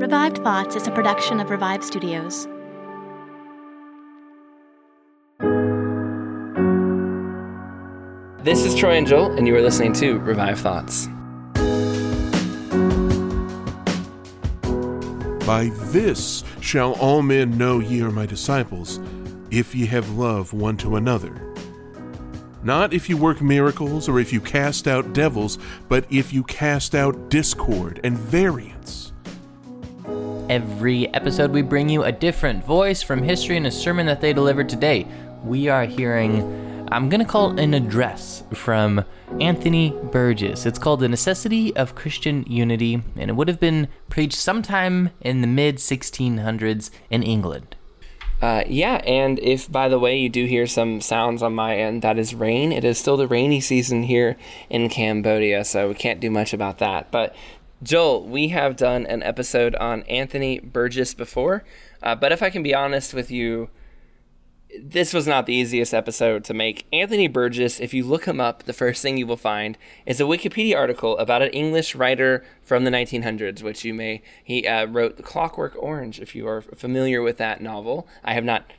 Revived Thoughts is a production of Revive Studios. This is Troy and Joel, and you are listening to Revive Thoughts. By this shall all men know ye are my disciples, if ye have love one to another. Not if you work miracles or if you cast out devils, but if you cast out discord and variance. Every episode, we bring you a different voice from history and a sermon that they delivered today. We are hearing I'm going to call an address from Anthony Burgess. It's called The Necessity of Christian Unity, and it would have been preached sometime in the mid 1600s in England. Uh, yeah, and if by the way you do hear some sounds on my end, that is rain. It is still the rainy season here in Cambodia, so we can't do much about that. But Joel, we have done an episode on Anthony Burgess before, uh, but if I can be honest with you, this was not the easiest episode to make. Anthony Burgess, if you look him up, the first thing you will find is a Wikipedia article about an English writer from the 1900s, which you may. He uh, wrote The Clockwork Orange, if you are familiar with that novel. I have not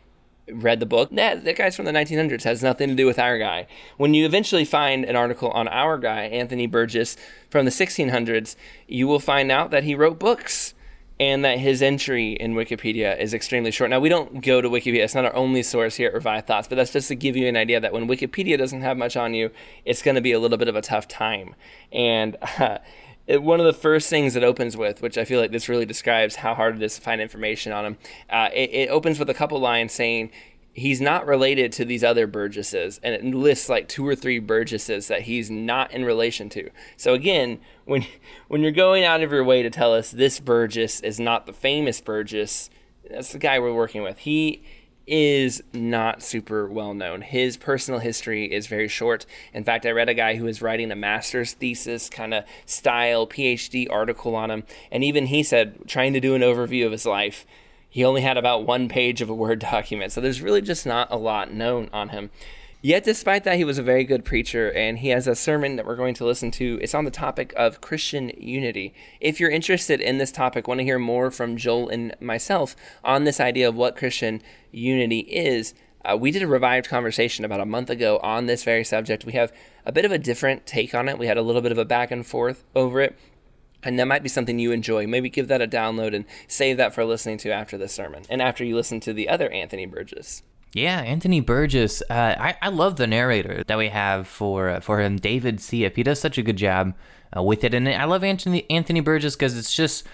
read the book. That, that guy's from the 1900s, has nothing to do with our guy. When you eventually find an article on our guy, Anthony Burgess, from the 1600s, you will find out that he wrote books and that his entry in Wikipedia is extremely short. Now, we don't go to Wikipedia, it's not our only source here at Revive Thoughts, but that's just to give you an idea that when Wikipedia doesn't have much on you, it's going to be a little bit of a tough time. And uh, it, one of the first things it opens with, which I feel like this really describes how hard it is to find information on him, uh, it, it opens with a couple lines saying, he's not related to these other Burgesses, and it lists like two or three Burgesses that he's not in relation to. So again, when when you're going out of your way to tell us this Burgess is not the famous Burgess, that's the guy we're working with. He is not super well known. His personal history is very short. In fact, I read a guy who was writing a master's thesis kind of style PhD article on him, and even he said trying to do an overview of his life he only had about one page of a Word document, so there's really just not a lot known on him. Yet, despite that, he was a very good preacher, and he has a sermon that we're going to listen to. It's on the topic of Christian unity. If you're interested in this topic, want to hear more from Joel and myself on this idea of what Christian unity is, uh, we did a revived conversation about a month ago on this very subject. We have a bit of a different take on it. We had a little bit of a back and forth over it and that might be something you enjoy. Maybe give that a download and save that for listening to after the sermon and after you listen to the other Anthony Burgess. Yeah, Anthony Burgess. Uh, I, I love the narrator that we have for uh, for him, David Siep. He does such a good job uh, with it, and I love Anthony Anthony Burgess because it's just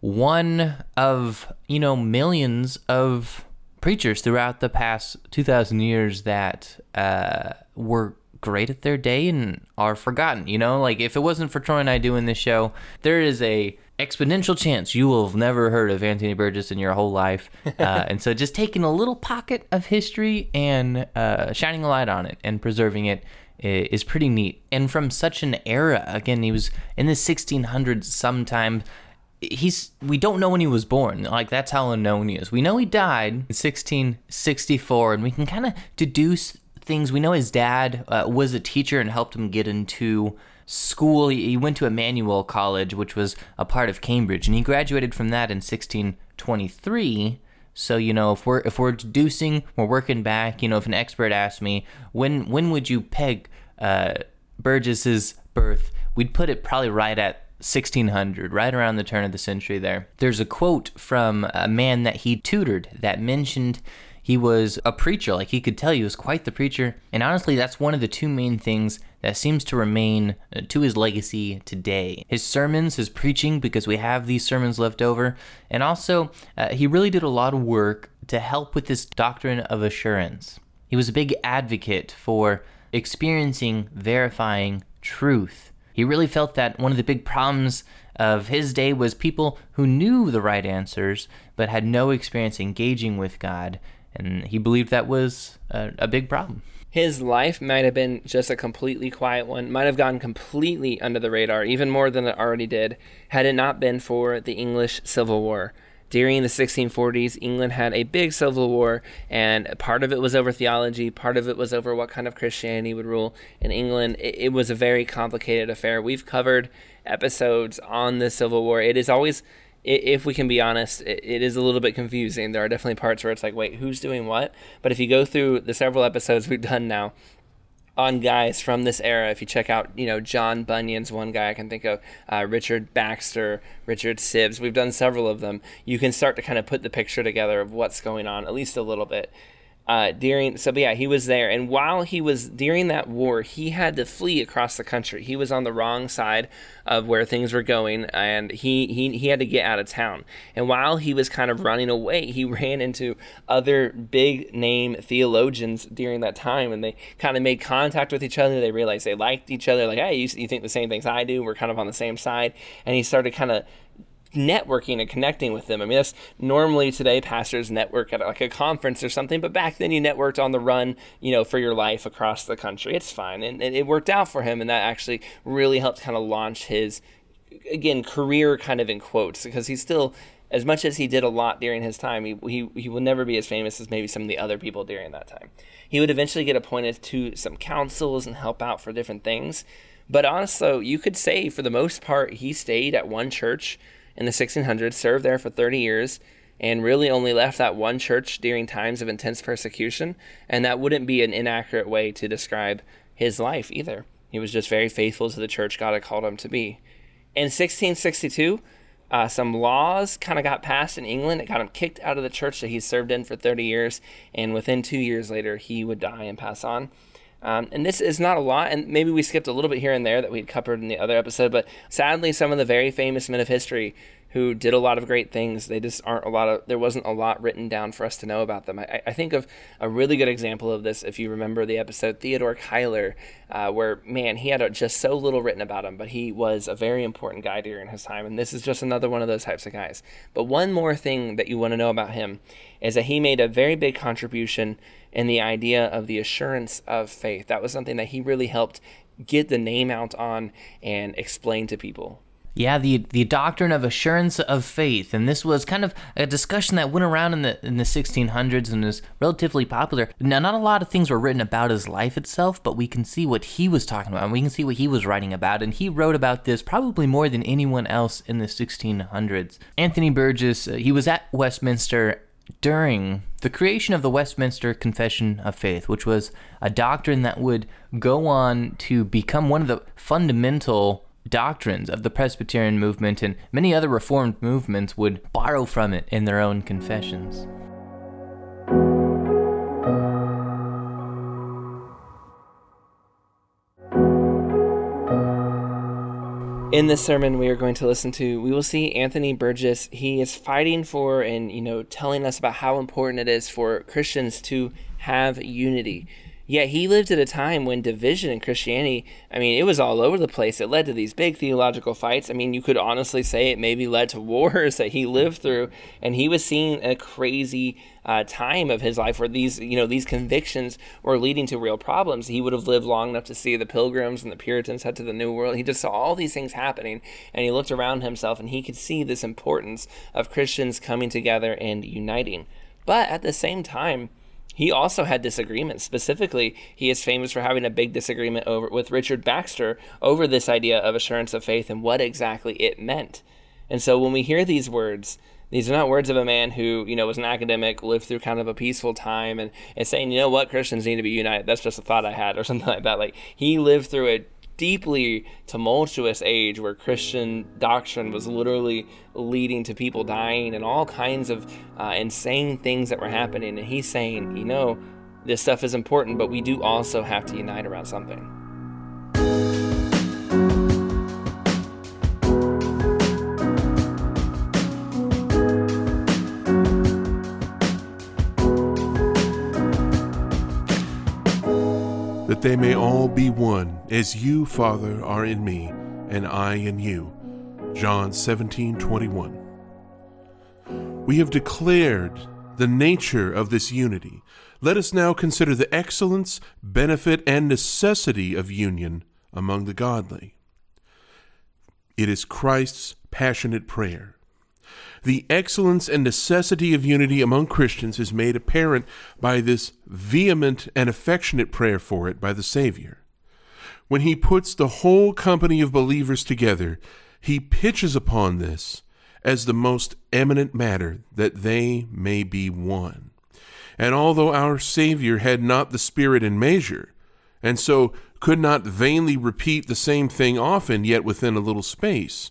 one of you know millions of preachers throughout the past two thousand years that uh, were great at their day and are forgotten. You know, like if it wasn't for Troy and I doing this show, there is a exponential chance you will have never heard of Anthony Burgess in your whole life. Uh, and so just taking a little pocket of history and uh, shining a light on it and preserving it is pretty neat. And from such an era, again, he was in the 1600s sometime. He's we don't know when he was born. Like that's how unknown he is. We know he died in 1664 and we can kind of deduce things. We know his dad uh, was a teacher and helped him get into school. He, went to Emmanuel College, which was a part of Cambridge, and he graduated from that in 1623. So you know, if we're if we're deducing, we're working back. You know, if an expert asked me when when would you peg uh, Burgess's birth, we'd put it probably right at 1600, right around the turn of the century. There, there's a quote from a man that he tutored that mentioned he was a preacher, like he could tell you he was quite the preacher. And honestly, that's one of the two main things that seems to remain uh, to his legacy today. His sermons, his preaching, because we have these sermons left over. And also, uh, he really did a lot of work to help with this doctrine of assurance. He was a big advocate for experiencing, verifying truth. He really felt that one of the big problems of his day was people who knew the right answers but had no experience engaging with God and he believed that was a, a big problem. His life might have been just a completely quiet one, might have gone completely under the radar, even more than it already did, had it not been for the English Civil War. During the 1640s, England had a big civil war, and part of it was over theology, part of it was over what kind of Christianity would rule in England. It, it was a very complicated affair. We've covered episodes on the Civil War. It is always if we can be honest, it is a little bit confusing. There are definitely parts where it's like, wait, who's doing what? But if you go through the several episodes we've done now on guys from this era, if you check out, you know, John Bunyan's one guy I can think of, uh, Richard Baxter, Richard Sibbes, we've done several of them. You can start to kind of put the picture together of what's going on, at least a little bit uh, during so yeah he was there. And while he was during that war he had to flee across the country. He was on the wrong side of where things were going and he, he he had to get out of town. And while he was kind of running away he ran into other big name theologians during that time and they kind of made contact with each other. They realized they liked each other. Like hey you, you think the same things i do? We're kind of on the same side. And he started kind of networking and connecting with them. I mean, that's normally today pastors network at like a conference or something, but back then you networked on the run, you know, for your life across the country. It's fine. And, and it worked out for him. And that actually really helped kind of launch his, again, career kind of in quotes because he's still, as much as he did a lot during his time, he, he, he will never be as famous as maybe some of the other people during that time. He would eventually get appointed to some councils and help out for different things. But honestly, you could say for the most part, he stayed at one church in the 1600s, served there for 30 years, and really only left that one church during times of intense persecution. And that wouldn't be an inaccurate way to describe his life either. He was just very faithful to the church God had called him to be. In 1662, uh, some laws kind of got passed in England. It got him kicked out of the church that he served in for 30 years. And within two years later, he would die and pass on. Um, and this is not a lot, and maybe we skipped a little bit here and there that we'd covered in the other episode, but sadly, some of the very famous men of history who did a lot of great things, they just aren't a lot of, there wasn't a lot written down for us to know about them. I, I think of a really good example of this if you remember the episode Theodore Cuyler, uh, where, man, he had a, just so little written about him, but he was a very important guy during his time, and this is just another one of those types of guys. But one more thing that you want to know about him is that he made a very big contribution and the idea of the assurance of faith. That was something that he really helped get the name out on and explain to people. Yeah, the the doctrine of assurance of faith, and this was kind of a discussion that went around in the in the 1600s and is relatively popular. Now, not a lot of things were written about his life itself, but we can see what he was talking about, and we can see what he was writing about, and he wrote about this probably more than anyone else in the 1600s. Anthony Burgess, uh, he was at Westminster during the creation of the Westminster Confession of Faith, which was a doctrine that would go on to become one of the fundamental doctrines of the Presbyterian movement, and many other Reformed movements would borrow from it in their own confessions. In this sermon we are going to listen to we will see anthony burgess. He is fighting for and you know telling us about how important it is for christians to have unity yeah, he lived at a time when division in Christianity, I mean, it was all over the place. It led to these big theological fights. I mean, you could honestly say it maybe led to wars that he lived through. And he was seeing a crazy uh, time of his life where these, you know, these convictions were leading to real problems. He would have lived long enough to see the pilgrims and the Puritans head to the New World. He just saw all these things happening and he looked around himself and he could see this importance of Christians coming together and uniting. But at the same time, he also had disagreements. Specifically, he is famous for having a big disagreement over with Richard Baxter over this idea of assurance of faith and what exactly it meant. And so when we hear these words, these are not words of a man who, you know, was an academic, lived through kind of a peaceful time and, and saying, you know what, Christians need to be united. That's just a thought I had or something like that. Like he lived through it deeply tumultuous age where Christian doctrine was literally leading to people dying and all kinds of uh, insane things that were happening. And he's saying, you know, this stuff is important, but we do also have to unite around something. That they may all be one, as you, Father, are in me, and I in you. John 17 21. We have declared the nature of this unity. Let us now consider the excellence, benefit, and necessity of union among the godly. It is Christ's passionate prayer. The excellence and necessity of unity among Christians is made apparent by this vehement and affectionate prayer for it by the Savior. When he puts the whole company of believers together, he pitches upon this as the most eminent matter, that they may be one. And although our Savior had not the Spirit in measure, and so could not vainly repeat the same thing often, yet within a little space,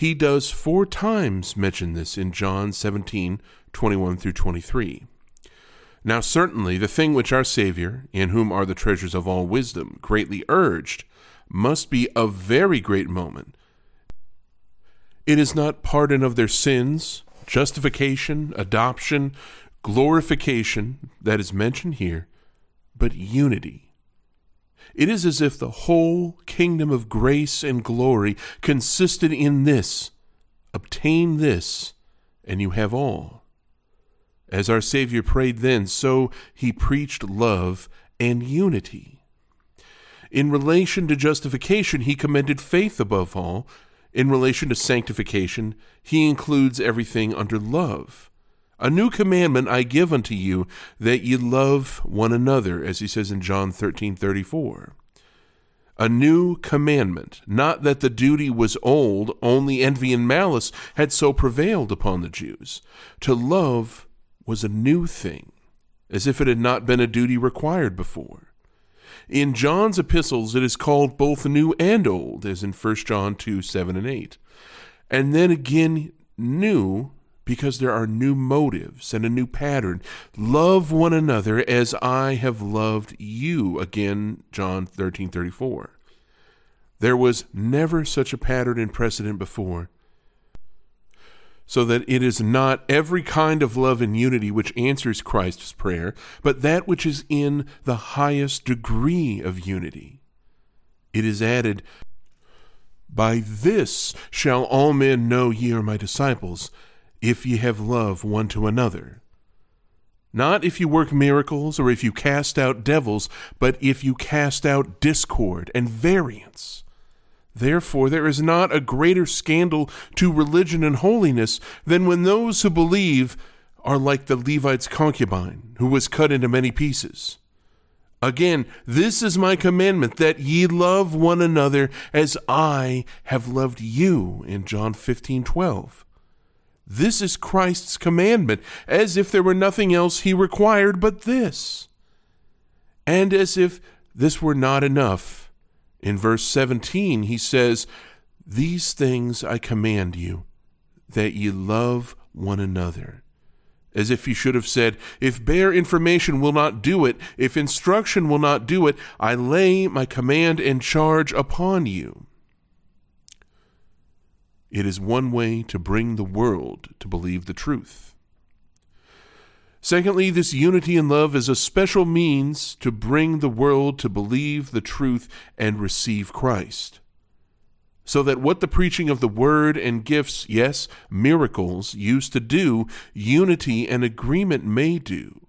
he does four times mention this in John 17 21 through 23. Now, certainly, the thing which our Savior, in whom are the treasures of all wisdom, greatly urged, must be of very great moment. It is not pardon of their sins, justification, adoption, glorification that is mentioned here, but unity. It is as if the whole kingdom of grace and glory consisted in this obtain this, and you have all. As our Savior prayed then, so he preached love and unity. In relation to justification, he commended faith above all. In relation to sanctification, he includes everything under love. A new commandment I give unto you, that ye love one another, as he says in John thirteen thirty four. A new commandment, not that the duty was old, only envy and malice had so prevailed upon the Jews. To love was a new thing, as if it had not been a duty required before. In John's epistles, it is called both new and old, as in 1 John 2 7 and 8. And then again, new, because there are new motives and a new pattern. Love one another as I have loved you. Again, John 13 34. There was never such a pattern and precedent before so that it is not every kind of love and unity which answers Christ's prayer, but that which is in the highest degree of unity. It is added, By this shall all men know ye are my disciples, if ye have love one to another. Not if you work miracles or if you cast out devils, but if you cast out discord and variance. Therefore, there is not a greater scandal to religion and holiness than when those who believe are like the Levite's concubine, who was cut into many pieces. Again, this is my commandment that ye love one another as I have loved you in John 15 12. This is Christ's commandment, as if there were nothing else he required but this. And as if this were not enough, in verse 17, he says, These things I command you, that ye love one another. As if he should have said, If bare information will not do it, if instruction will not do it, I lay my command and charge upon you. It is one way to bring the world to believe the truth. Secondly, this unity in love is a special means to bring the world to believe the truth and receive Christ. So that what the preaching of the word and gifts, yes, miracles, used to do, unity and agreement may do.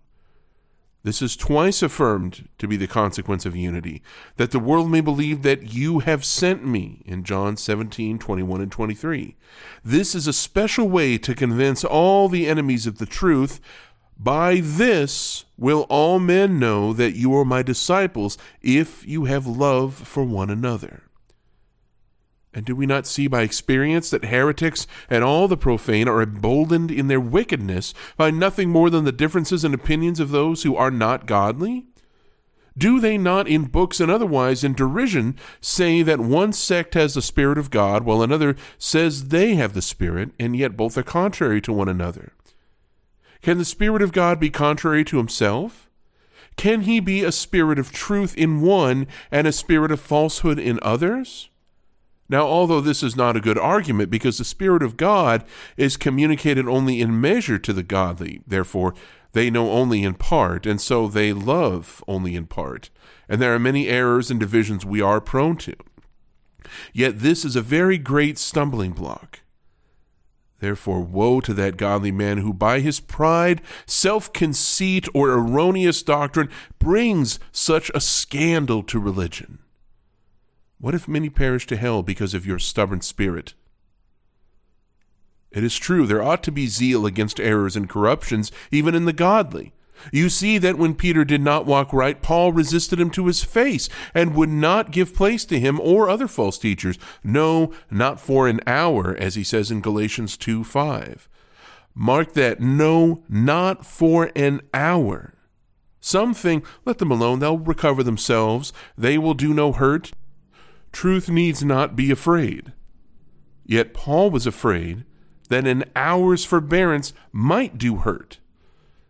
This is twice affirmed to be the consequence of unity, that the world may believe that you have sent me, in John 17, 21 and 23. This is a special way to convince all the enemies of the truth by this will all men know that you are my disciples, if you have love for one another. And do we not see by experience that heretics and all the profane are emboldened in their wickedness by nothing more than the differences and opinions of those who are not godly? Do they not in books and otherwise in derision say that one sect has the Spirit of God, while another says they have the Spirit, and yet both are contrary to one another? Can the Spirit of God be contrary to himself? Can he be a spirit of truth in one and a spirit of falsehood in others? Now, although this is not a good argument because the Spirit of God is communicated only in measure to the godly, therefore, they know only in part, and so they love only in part. And there are many errors and divisions we are prone to. Yet this is a very great stumbling block. Therefore, woe to that godly man who by his pride, self conceit, or erroneous doctrine brings such a scandal to religion. What if many perish to hell because of your stubborn spirit? It is true, there ought to be zeal against errors and corruptions, even in the godly. You see that when Peter did not walk right, Paul resisted him to his face and would not give place to him or other false teachers. No, not for an hour, as he says in Galatians 2 5. Mark that. No, not for an hour. Some think, let them alone, they'll recover themselves, they will do no hurt. Truth needs not be afraid. Yet Paul was afraid that an hour's forbearance might do hurt.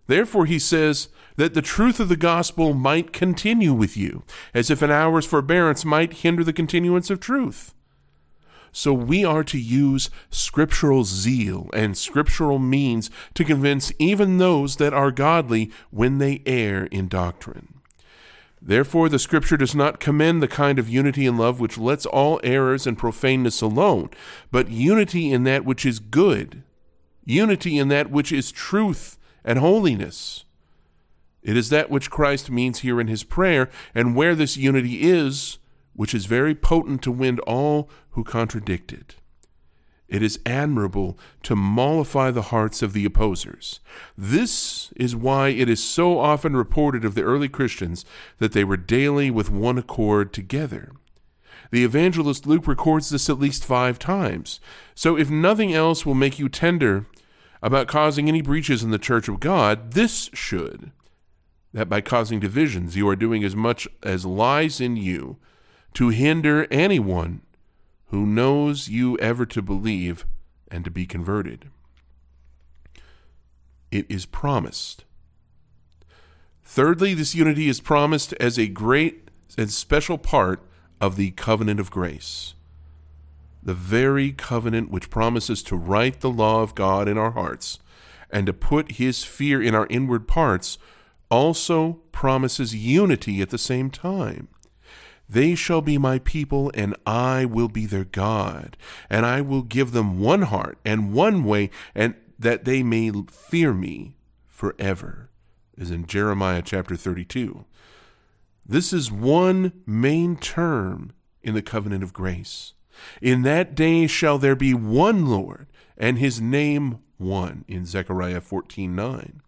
Therefore, he says that the truth of the gospel might continue with you, as if an hour's forbearance might hinder the continuance of truth. So we are to use scriptural zeal and scriptural means to convince even those that are godly when they err in doctrine. Therefore, the Scripture does not commend the kind of unity in love which lets all errors and profaneness alone, but unity in that which is good, unity in that which is truth and holiness. It is that which Christ means here in his prayer, and where this unity is, which is very potent to win all who contradict it. It is admirable to mollify the hearts of the opposers. This is why it is so often reported of the early Christians that they were daily with one accord together. The evangelist Luke records this at least five times. So if nothing else will make you tender about causing any breaches in the church of God, this should that by causing divisions you are doing as much as lies in you to hinder anyone who knows you ever to believe and to be converted. It is promised. Thirdly, this unity is promised as a great and special part of the covenant of grace. The very covenant which promises to write the law of God in our hearts and to put his fear in our inward parts also promises unity at the same time. They shall be my people, and I will be their God. And I will give them one heart and one way, and that they may fear me forever. As in Jeremiah chapter 32. This is one main term in the covenant of grace. In that day shall there be one Lord, and his name one, in Zechariah 14 9.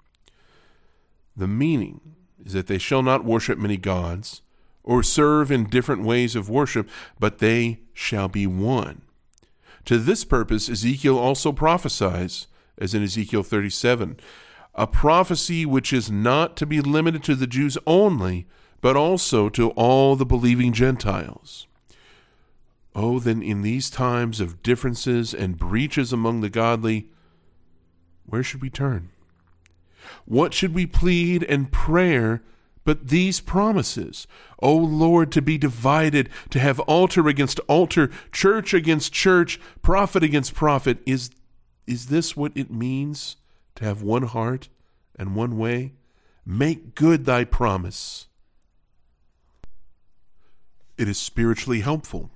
The meaning is that they shall not worship many gods or serve in different ways of worship, but they shall be one. To this purpose, Ezekiel also prophesies, as in Ezekiel 37, a prophecy which is not to be limited to the Jews only, but also to all the believing Gentiles. Oh, then in these times of differences and breaches among the godly, where should we turn? What should we plead and prayer but these promises, O Lord, to be divided, to have altar against altar, church against church, prophet against prophet, is, is this what it means to have one heart and one way? Make good thy promise. It is spiritually helpful.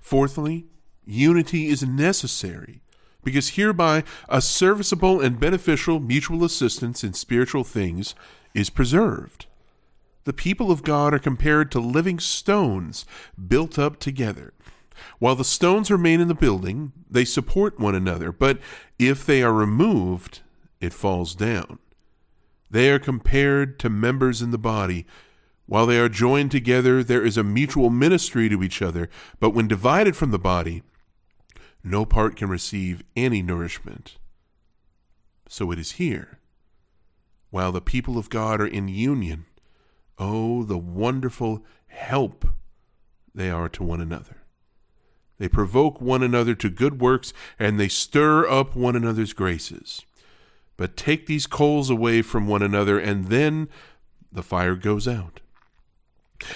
Fourthly, unity is necessary because hereby a serviceable and beneficial mutual assistance in spiritual things is preserved. The people of God are compared to living stones built up together. While the stones remain in the building, they support one another, but if they are removed, it falls down. They are compared to members in the body. While they are joined together, there is a mutual ministry to each other, but when divided from the body, no part can receive any nourishment. So it is here while the people of God are in union. Oh, the wonderful help they are to one another. They provoke one another to good works, and they stir up one another's graces. But take these coals away from one another, and then the fire goes out.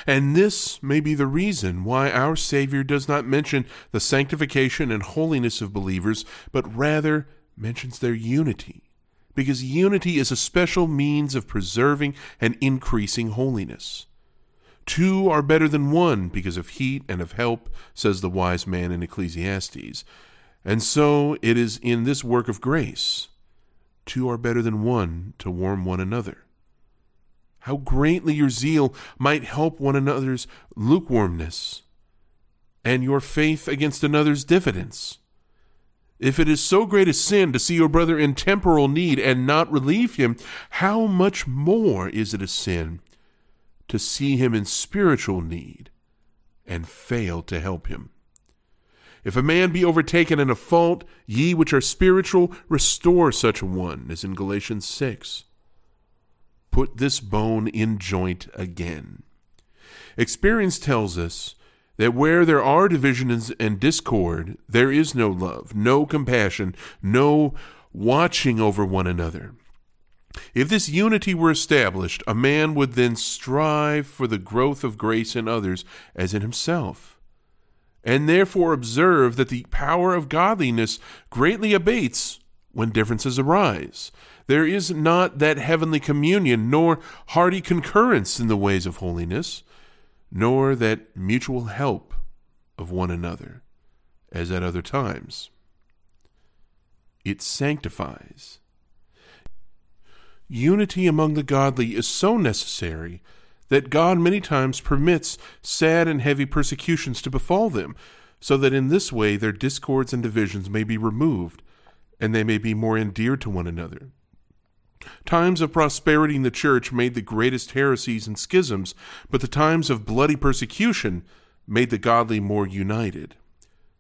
And this may be the reason why our Savior does not mention the sanctification and holiness of believers, but rather mentions their unity because unity is a special means of preserving and increasing holiness. Two are better than one because of heat and of help, says the wise man in Ecclesiastes. And so it is in this work of grace. Two are better than one to warm one another. How greatly your zeal might help one another's lukewarmness, and your faith against another's diffidence. If it is so great a sin to see your brother in temporal need and not relieve him, how much more is it a sin to see him in spiritual need and fail to help him? If a man be overtaken in a fault, ye which are spiritual, restore such a one, as in Galatians 6. Put this bone in joint again. Experience tells us that where there are divisions and discord, there is no love, no compassion, no watching over one another. If this unity were established, a man would then strive for the growth of grace in others as in himself, and therefore observe that the power of godliness greatly abates when differences arise. There is not that heavenly communion, nor hearty concurrence in the ways of holiness nor that mutual help of one another, as at other times. It sanctifies. Unity among the godly is so necessary that God many times permits sad and heavy persecutions to befall them, so that in this way their discords and divisions may be removed, and they may be more endeared to one another. Times of prosperity in the church made the greatest heresies and schisms, but the times of bloody persecution made the godly more united.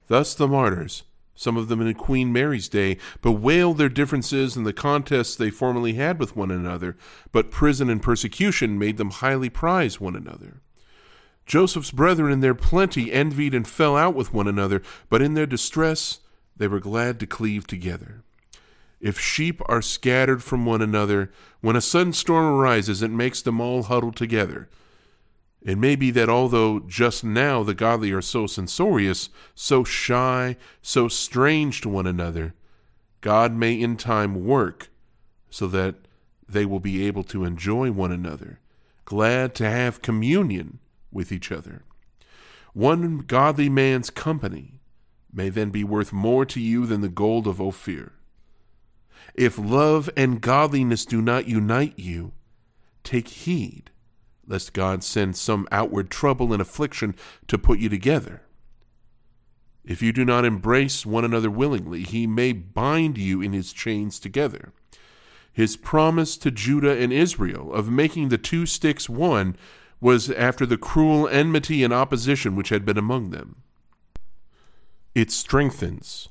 Thus the martyrs, some of them in Queen Mary's day, bewailed their differences and the contests they formerly had with one another, but prison and persecution made them highly prize one another. Joseph's brethren in their plenty envied and fell out with one another, but in their distress they were glad to cleave together. If sheep are scattered from one another, when a sudden storm arises, it makes them all huddle together. It may be that although just now the godly are so censorious, so shy, so strange to one another, God may in time work so that they will be able to enjoy one another, glad to have communion with each other. One godly man's company may then be worth more to you than the gold of Ophir. If love and godliness do not unite you, take heed lest God send some outward trouble and affliction to put you together. If you do not embrace one another willingly, he may bind you in his chains together. His promise to Judah and Israel of making the two sticks one was after the cruel enmity and opposition which had been among them. It strengthens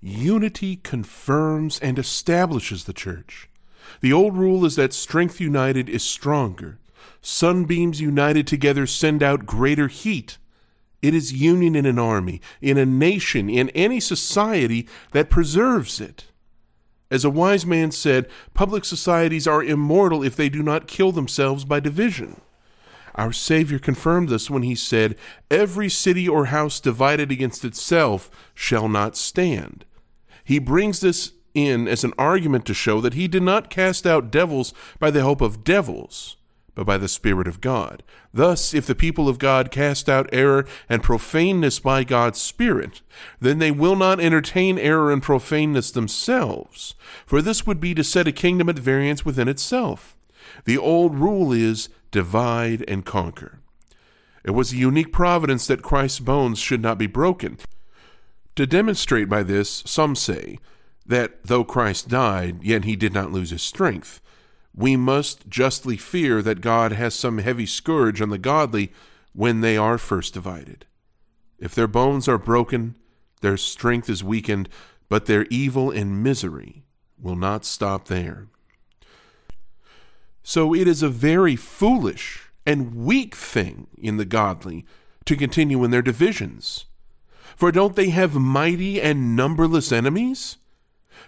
Unity confirms and establishes the church. The old rule is that strength united is stronger. Sunbeams united together send out greater heat. It is union in an army, in a nation, in any society that preserves it. As a wise man said, public societies are immortal if they do not kill themselves by division. Our Savior confirmed this when he said, Every city or house divided against itself shall not stand. He brings this in as an argument to show that he did not cast out devils by the help of devils, but by the Spirit of God. Thus, if the people of God cast out error and profaneness by God's Spirit, then they will not entertain error and profaneness themselves, for this would be to set a kingdom at variance within itself. The old rule is divide and conquer. It was a unique providence that Christ's bones should not be broken. To demonstrate by this, some say that though Christ died, yet he did not lose his strength. We must justly fear that God has some heavy scourge on the godly when they are first divided. If their bones are broken, their strength is weakened, but their evil and misery will not stop there. So it is a very foolish and weak thing in the godly to continue in their divisions. For don't they have mighty and numberless enemies?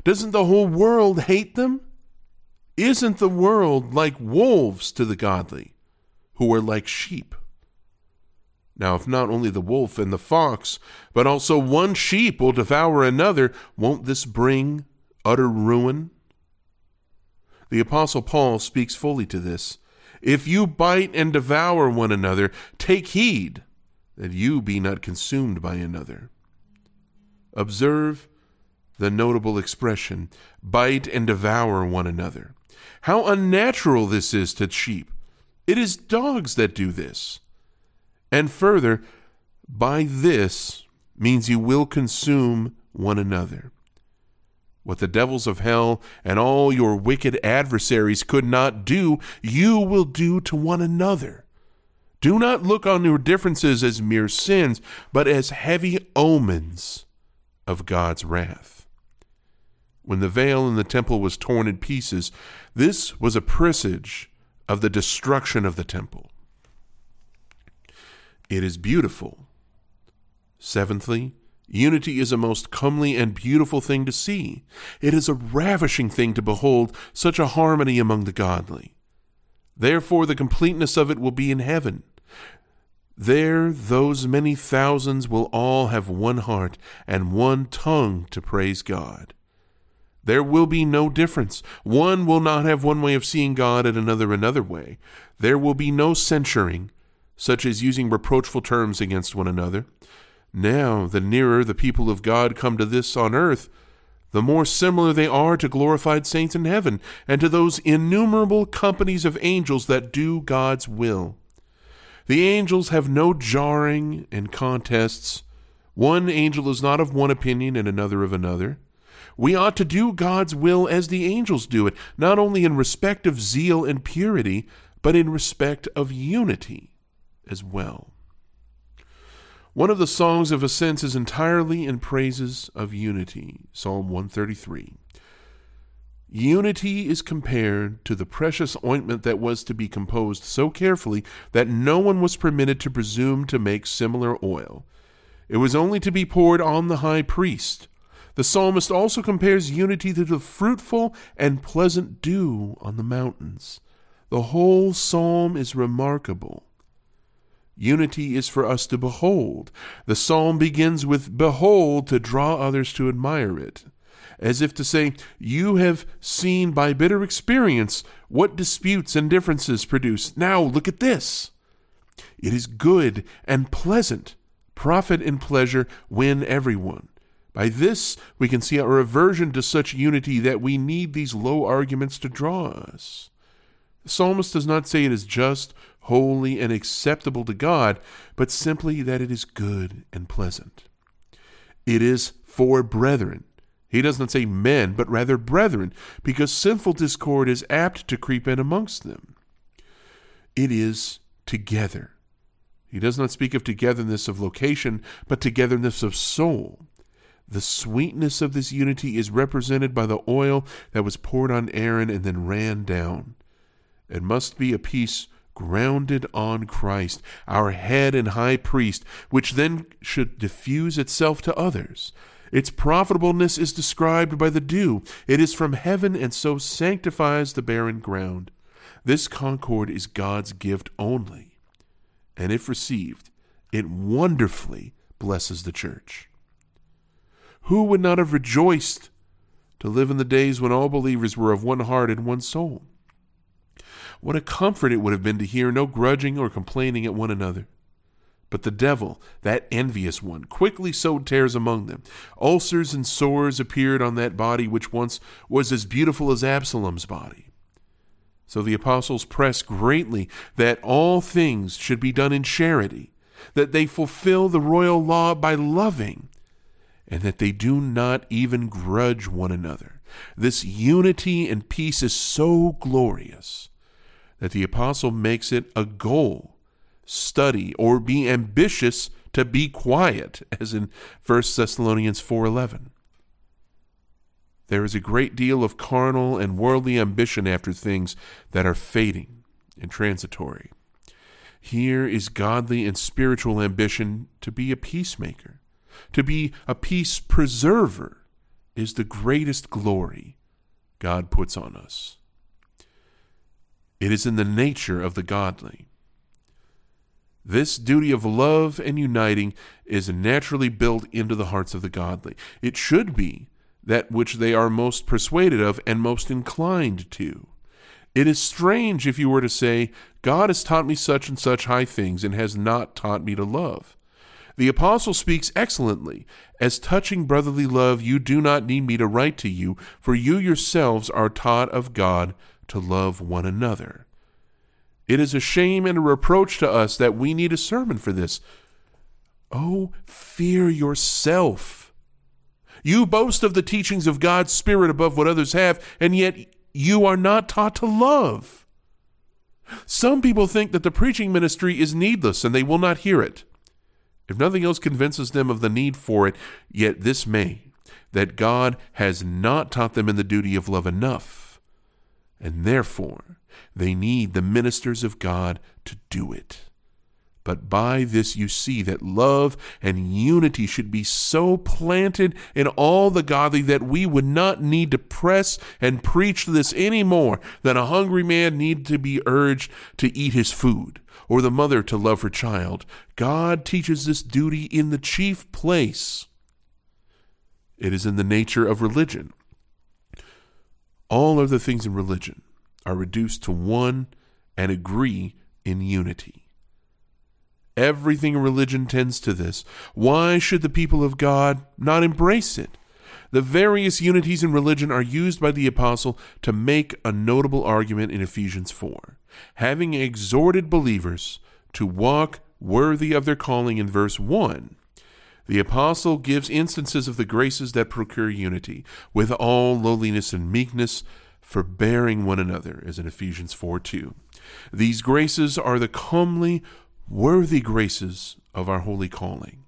Doesn't the whole world hate them? Isn't the world like wolves to the godly, who are like sheep? Now, if not only the wolf and the fox, but also one sheep will devour another, won't this bring utter ruin? The Apostle Paul speaks fully to this. If you bite and devour one another, take heed that you be not consumed by another. Observe the notable expression, bite and devour one another. How unnatural this is to sheep. It is dogs that do this. And further, by this means you will consume one another. What the devils of hell and all your wicked adversaries could not do, you will do to one another. Do not look on your differences as mere sins, but as heavy omens of God's wrath. When the veil in the temple was torn in pieces, this was a presage of the destruction of the temple. It is beautiful. Seventhly, unity is a most comely and beautiful thing to see. It is a ravishing thing to behold such a harmony among the godly. Therefore, the completeness of it will be in heaven. There, those many thousands will all have one heart and one tongue to praise God. There will be no difference. One will not have one way of seeing God and another another way. There will be no censuring, such as using reproachful terms against one another. Now, the nearer the people of God come to this on earth, the more similar they are to glorified saints in heaven and to those innumerable companies of angels that do God's will. The angels have no jarring and contests. One angel is not of one opinion and another of another. We ought to do God's will as the angels do it, not only in respect of zeal and purity, but in respect of unity as well. One of the songs of ascents is entirely in praises of unity, Psalm 133. Unity is compared to the precious ointment that was to be composed so carefully that no one was permitted to presume to make similar oil. It was only to be poured on the high priest the psalmist also compares unity to the fruitful and pleasant dew on the mountains. The whole psalm is remarkable. Unity is for us to behold. The psalm begins with behold to draw others to admire it, as if to say, You have seen by bitter experience what disputes and differences produce. Now look at this. It is good and pleasant. Profit and pleasure win everyone. By this, we can see our aversion to such unity that we need these low arguments to draw us. The psalmist does not say it is just, holy, and acceptable to God, but simply that it is good and pleasant. It is for brethren. He does not say men, but rather brethren, because sinful discord is apt to creep in amongst them. It is together. He does not speak of togetherness of location, but togetherness of soul. The sweetness of this unity is represented by the oil that was poured on Aaron and then ran down. It must be a peace grounded on Christ, our head and high priest, which then should diffuse itself to others. Its profitableness is described by the dew. It is from heaven and so sanctifies the barren ground. This concord is God's gift only, and if received, it wonderfully blesses the church. Who would not have rejoiced to live in the days when all believers were of one heart and one soul? What a comfort it would have been to hear no grudging or complaining at one another. But the devil, that envious one, quickly sowed tares among them. Ulcers and sores appeared on that body which once was as beautiful as Absalom's body. So the apostles press greatly that all things should be done in charity, that they fulfill the royal law by loving, and that they do not even grudge one another. This unity and peace is so glorious that the apostle makes it a goal, study, or be ambitious to be quiet, as in 1 Thessalonians 4:11. There is a great deal of carnal and worldly ambition after things that are fading and transitory. Here is godly and spiritual ambition to be a peacemaker to be a peace preserver is the greatest glory God puts on us. It is in the nature of the godly. This duty of love and uniting is naturally built into the hearts of the godly. It should be that which they are most persuaded of and most inclined to. It is strange if you were to say, God has taught me such and such high things and has not taught me to love. The apostle speaks excellently. As touching brotherly love, you do not need me to write to you, for you yourselves are taught of God to love one another. It is a shame and a reproach to us that we need a sermon for this. Oh, fear yourself. You boast of the teachings of God's Spirit above what others have, and yet you are not taught to love. Some people think that the preaching ministry is needless and they will not hear it. If nothing else convinces them of the need for it, yet this may, that God has not taught them in the duty of love enough, and therefore they need the ministers of God to do it. But by this you see that love and unity should be so planted in all the godly that we would not need to press and preach this any more than a hungry man need to be urged to eat his food, or the mother to love her child. God teaches this duty in the chief place. It is in the nature of religion. All other things in religion are reduced to one and agree in unity. Everything in religion tends to this. Why should the people of God not embrace it? The various unities in religion are used by the apostle to make a notable argument in Ephesians 4. Having exhorted believers to walk worthy of their calling in verse 1, the apostle gives instances of the graces that procure unity, with all lowliness and meekness, forbearing one another, as in Ephesians 4 2. These graces are the comely worthy graces of our holy calling.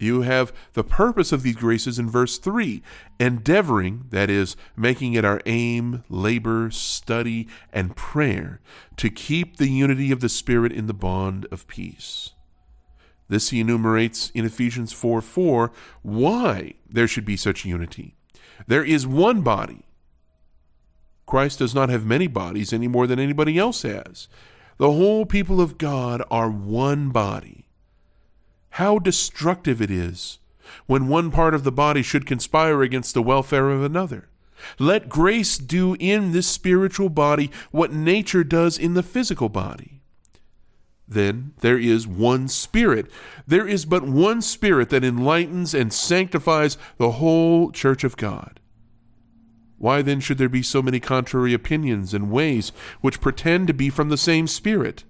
You have the purpose of these graces in verse 3 endeavoring, that is, making it our aim, labor, study, and prayer to keep the unity of the Spirit in the bond of peace. This he enumerates in Ephesians 4 4 why there should be such unity. There is one body. Christ does not have many bodies any more than anybody else has. The whole people of God are one body. How destructive it is when one part of the body should conspire against the welfare of another. Let grace do in this spiritual body what nature does in the physical body. Then there is one Spirit. There is but one Spirit that enlightens and sanctifies the whole church of God. Why then should there be so many contrary opinions and ways which pretend to be from the same Spirit?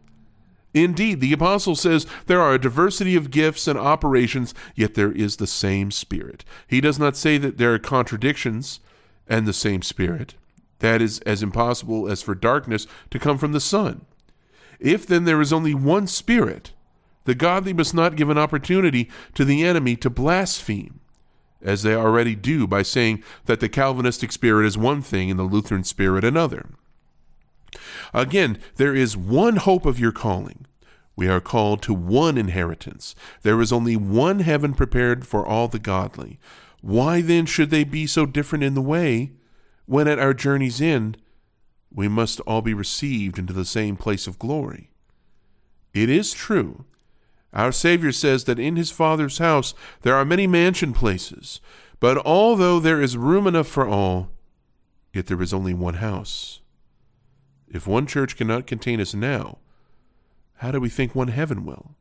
Indeed, the Apostle says there are a diversity of gifts and operations, yet there is the same Spirit. He does not say that there are contradictions and the same Spirit. That is as impossible as for darkness to come from the sun. If then there is only one Spirit, the godly must not give an opportunity to the enemy to blaspheme as they already do by saying that the Calvinistic spirit is one thing and the Lutheran spirit another. Again, there is one hope of your calling. We are called to one inheritance. There is only one heaven prepared for all the godly. Why then should they be so different in the way when at our journey's end we must all be received into the same place of glory? It is true our Savior says that in his Father's house there are many mansion places, but although there is room enough for all, yet there is only one house. If one church cannot contain us now, how do we think one heaven will?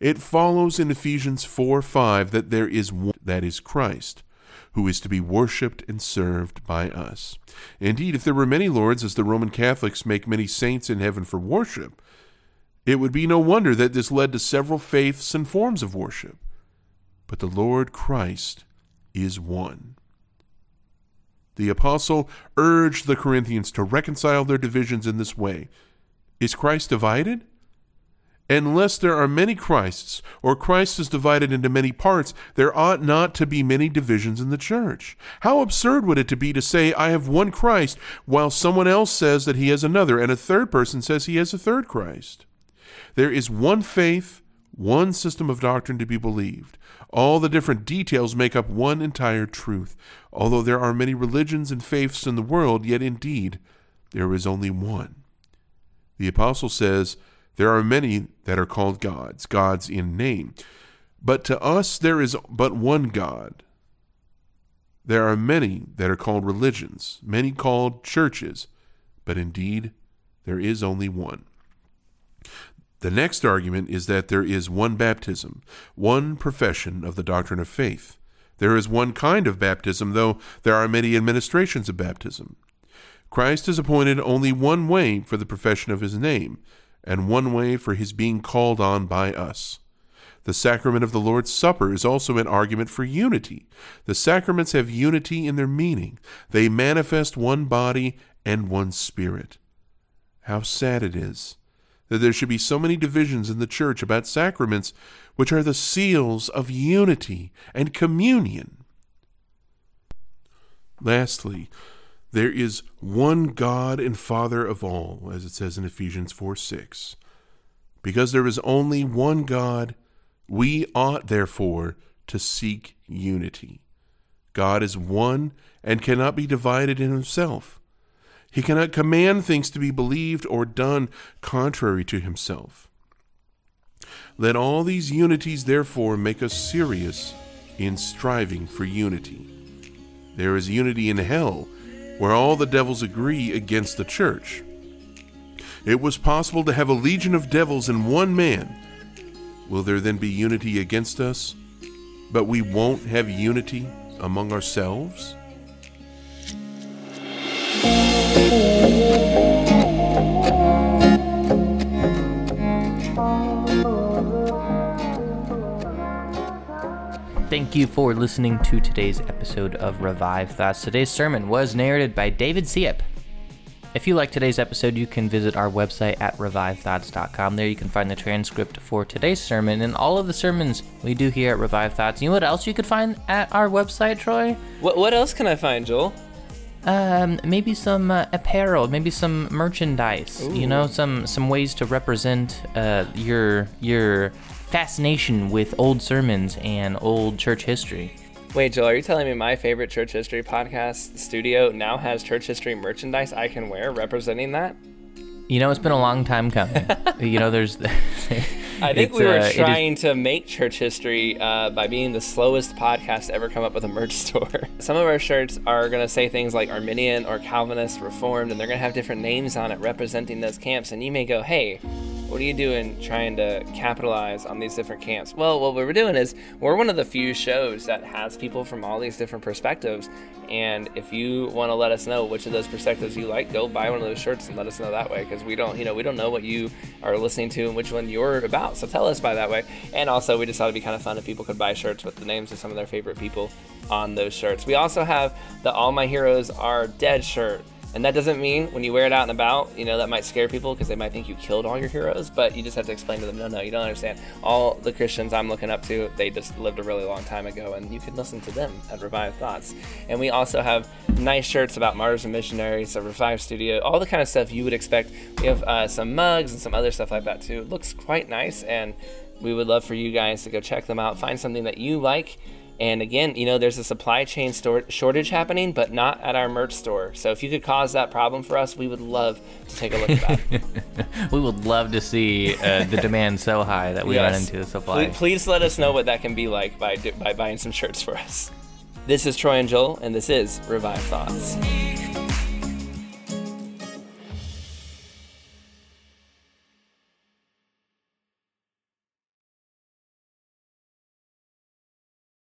It follows in Ephesians 4 5 that there is one, that is Christ, who is to be worshipped and served by us. Indeed, if there were many lords, as the Roman Catholics make many saints in heaven for worship, it would be no wonder that this led to several faiths and forms of worship. But the Lord Christ is one. The apostle urged the Corinthians to reconcile their divisions in this way. Is Christ divided? Unless there are many Christs, or Christ is divided into many parts, there ought not to be many divisions in the church. How absurd would it be to say, I have one Christ, while someone else says that he has another, and a third person says he has a third Christ? There is one faith, one system of doctrine to be believed. All the different details make up one entire truth. Although there are many religions and faiths in the world, yet indeed there is only one. The apostle says, There are many that are called gods, gods in name. But to us there is but one God. There are many that are called religions, many called churches, but indeed there is only one. The next argument is that there is one baptism, one profession of the doctrine of faith. There is one kind of baptism, though there are many administrations of baptism. Christ has appointed only one way for the profession of his name, and one way for his being called on by us. The sacrament of the Lord's Supper is also an argument for unity. The sacraments have unity in their meaning, they manifest one body and one spirit. How sad it is that there should be so many divisions in the church about sacraments, which are the seals of unity and communion. Lastly, there is one God and Father of all, as it says in Ephesians 4 6. Because there is only one God, we ought therefore to seek unity. God is one and cannot be divided in himself. He cannot command things to be believed or done contrary to himself. Let all these unities, therefore, make us serious in striving for unity. There is unity in hell, where all the devils agree against the church. It was possible to have a legion of devils in one man. Will there then be unity against us? But we won't have unity among ourselves? Thank you for listening to today's episode of Revive Thoughts. Today's sermon was narrated by David Siep. If you like today's episode, you can visit our website at revivethoughts.com. There you can find the transcript for today's sermon and all of the sermons we do here at Revive Thoughts. You know what else you could find at our website, Troy? What what else can I find, Joel? Um, maybe some uh, apparel, maybe some merchandise. You know, some some ways to represent uh, your your fascination with old sermons and old church history. Wait, Joel, are you telling me my favorite church history podcast studio now has church history merchandise I can wear representing that? You know, it's been a long time coming. you know, there's. I think it's, we were uh, it is- trying to make church history uh, by being the slowest podcast to ever come up with a merch store. Some of our shirts are going to say things like Arminian or Calvinist, Reformed, and they're going to have different names on it representing those camps. And you may go, hey, what are you doing trying to capitalize on these different camps? Well, what we're doing is we're one of the few shows that has people from all these different perspectives. And if you want to let us know which of those perspectives you like, go buy one of those shirts and let us know that way because we don't, you know, we don't know what you are listening to and which one you're about. So tell us by that way. And also, we just thought it'd be kind of fun if people could buy shirts with the names of some of their favorite people on those shirts. We also have the All My Heroes Are Dead shirt. And that doesn't mean when you wear it out and about, you know, that might scare people because they might think you killed all your heroes, but you just have to explain to them, no, no, you don't understand. All the Christians I'm looking up to, they just lived a really long time ago, and you can listen to them at Revive Thoughts. And we also have nice shirts about martyrs and missionaries, a Revive Studio, all the kind of stuff you would expect. We have uh, some mugs and some other stuff like that too. It looks quite nice, and we would love for you guys to go check them out, find something that you like. And again, you know, there's a supply chain store- shortage happening, but not at our merch store. So if you could cause that problem for us, we would love to take a look at that. we would love to see uh, the demand so high that we run into the supply. Please, please let us know what that can be like by, by buying some shirts for us. This is Troy and Joel, and this is Revive Thoughts.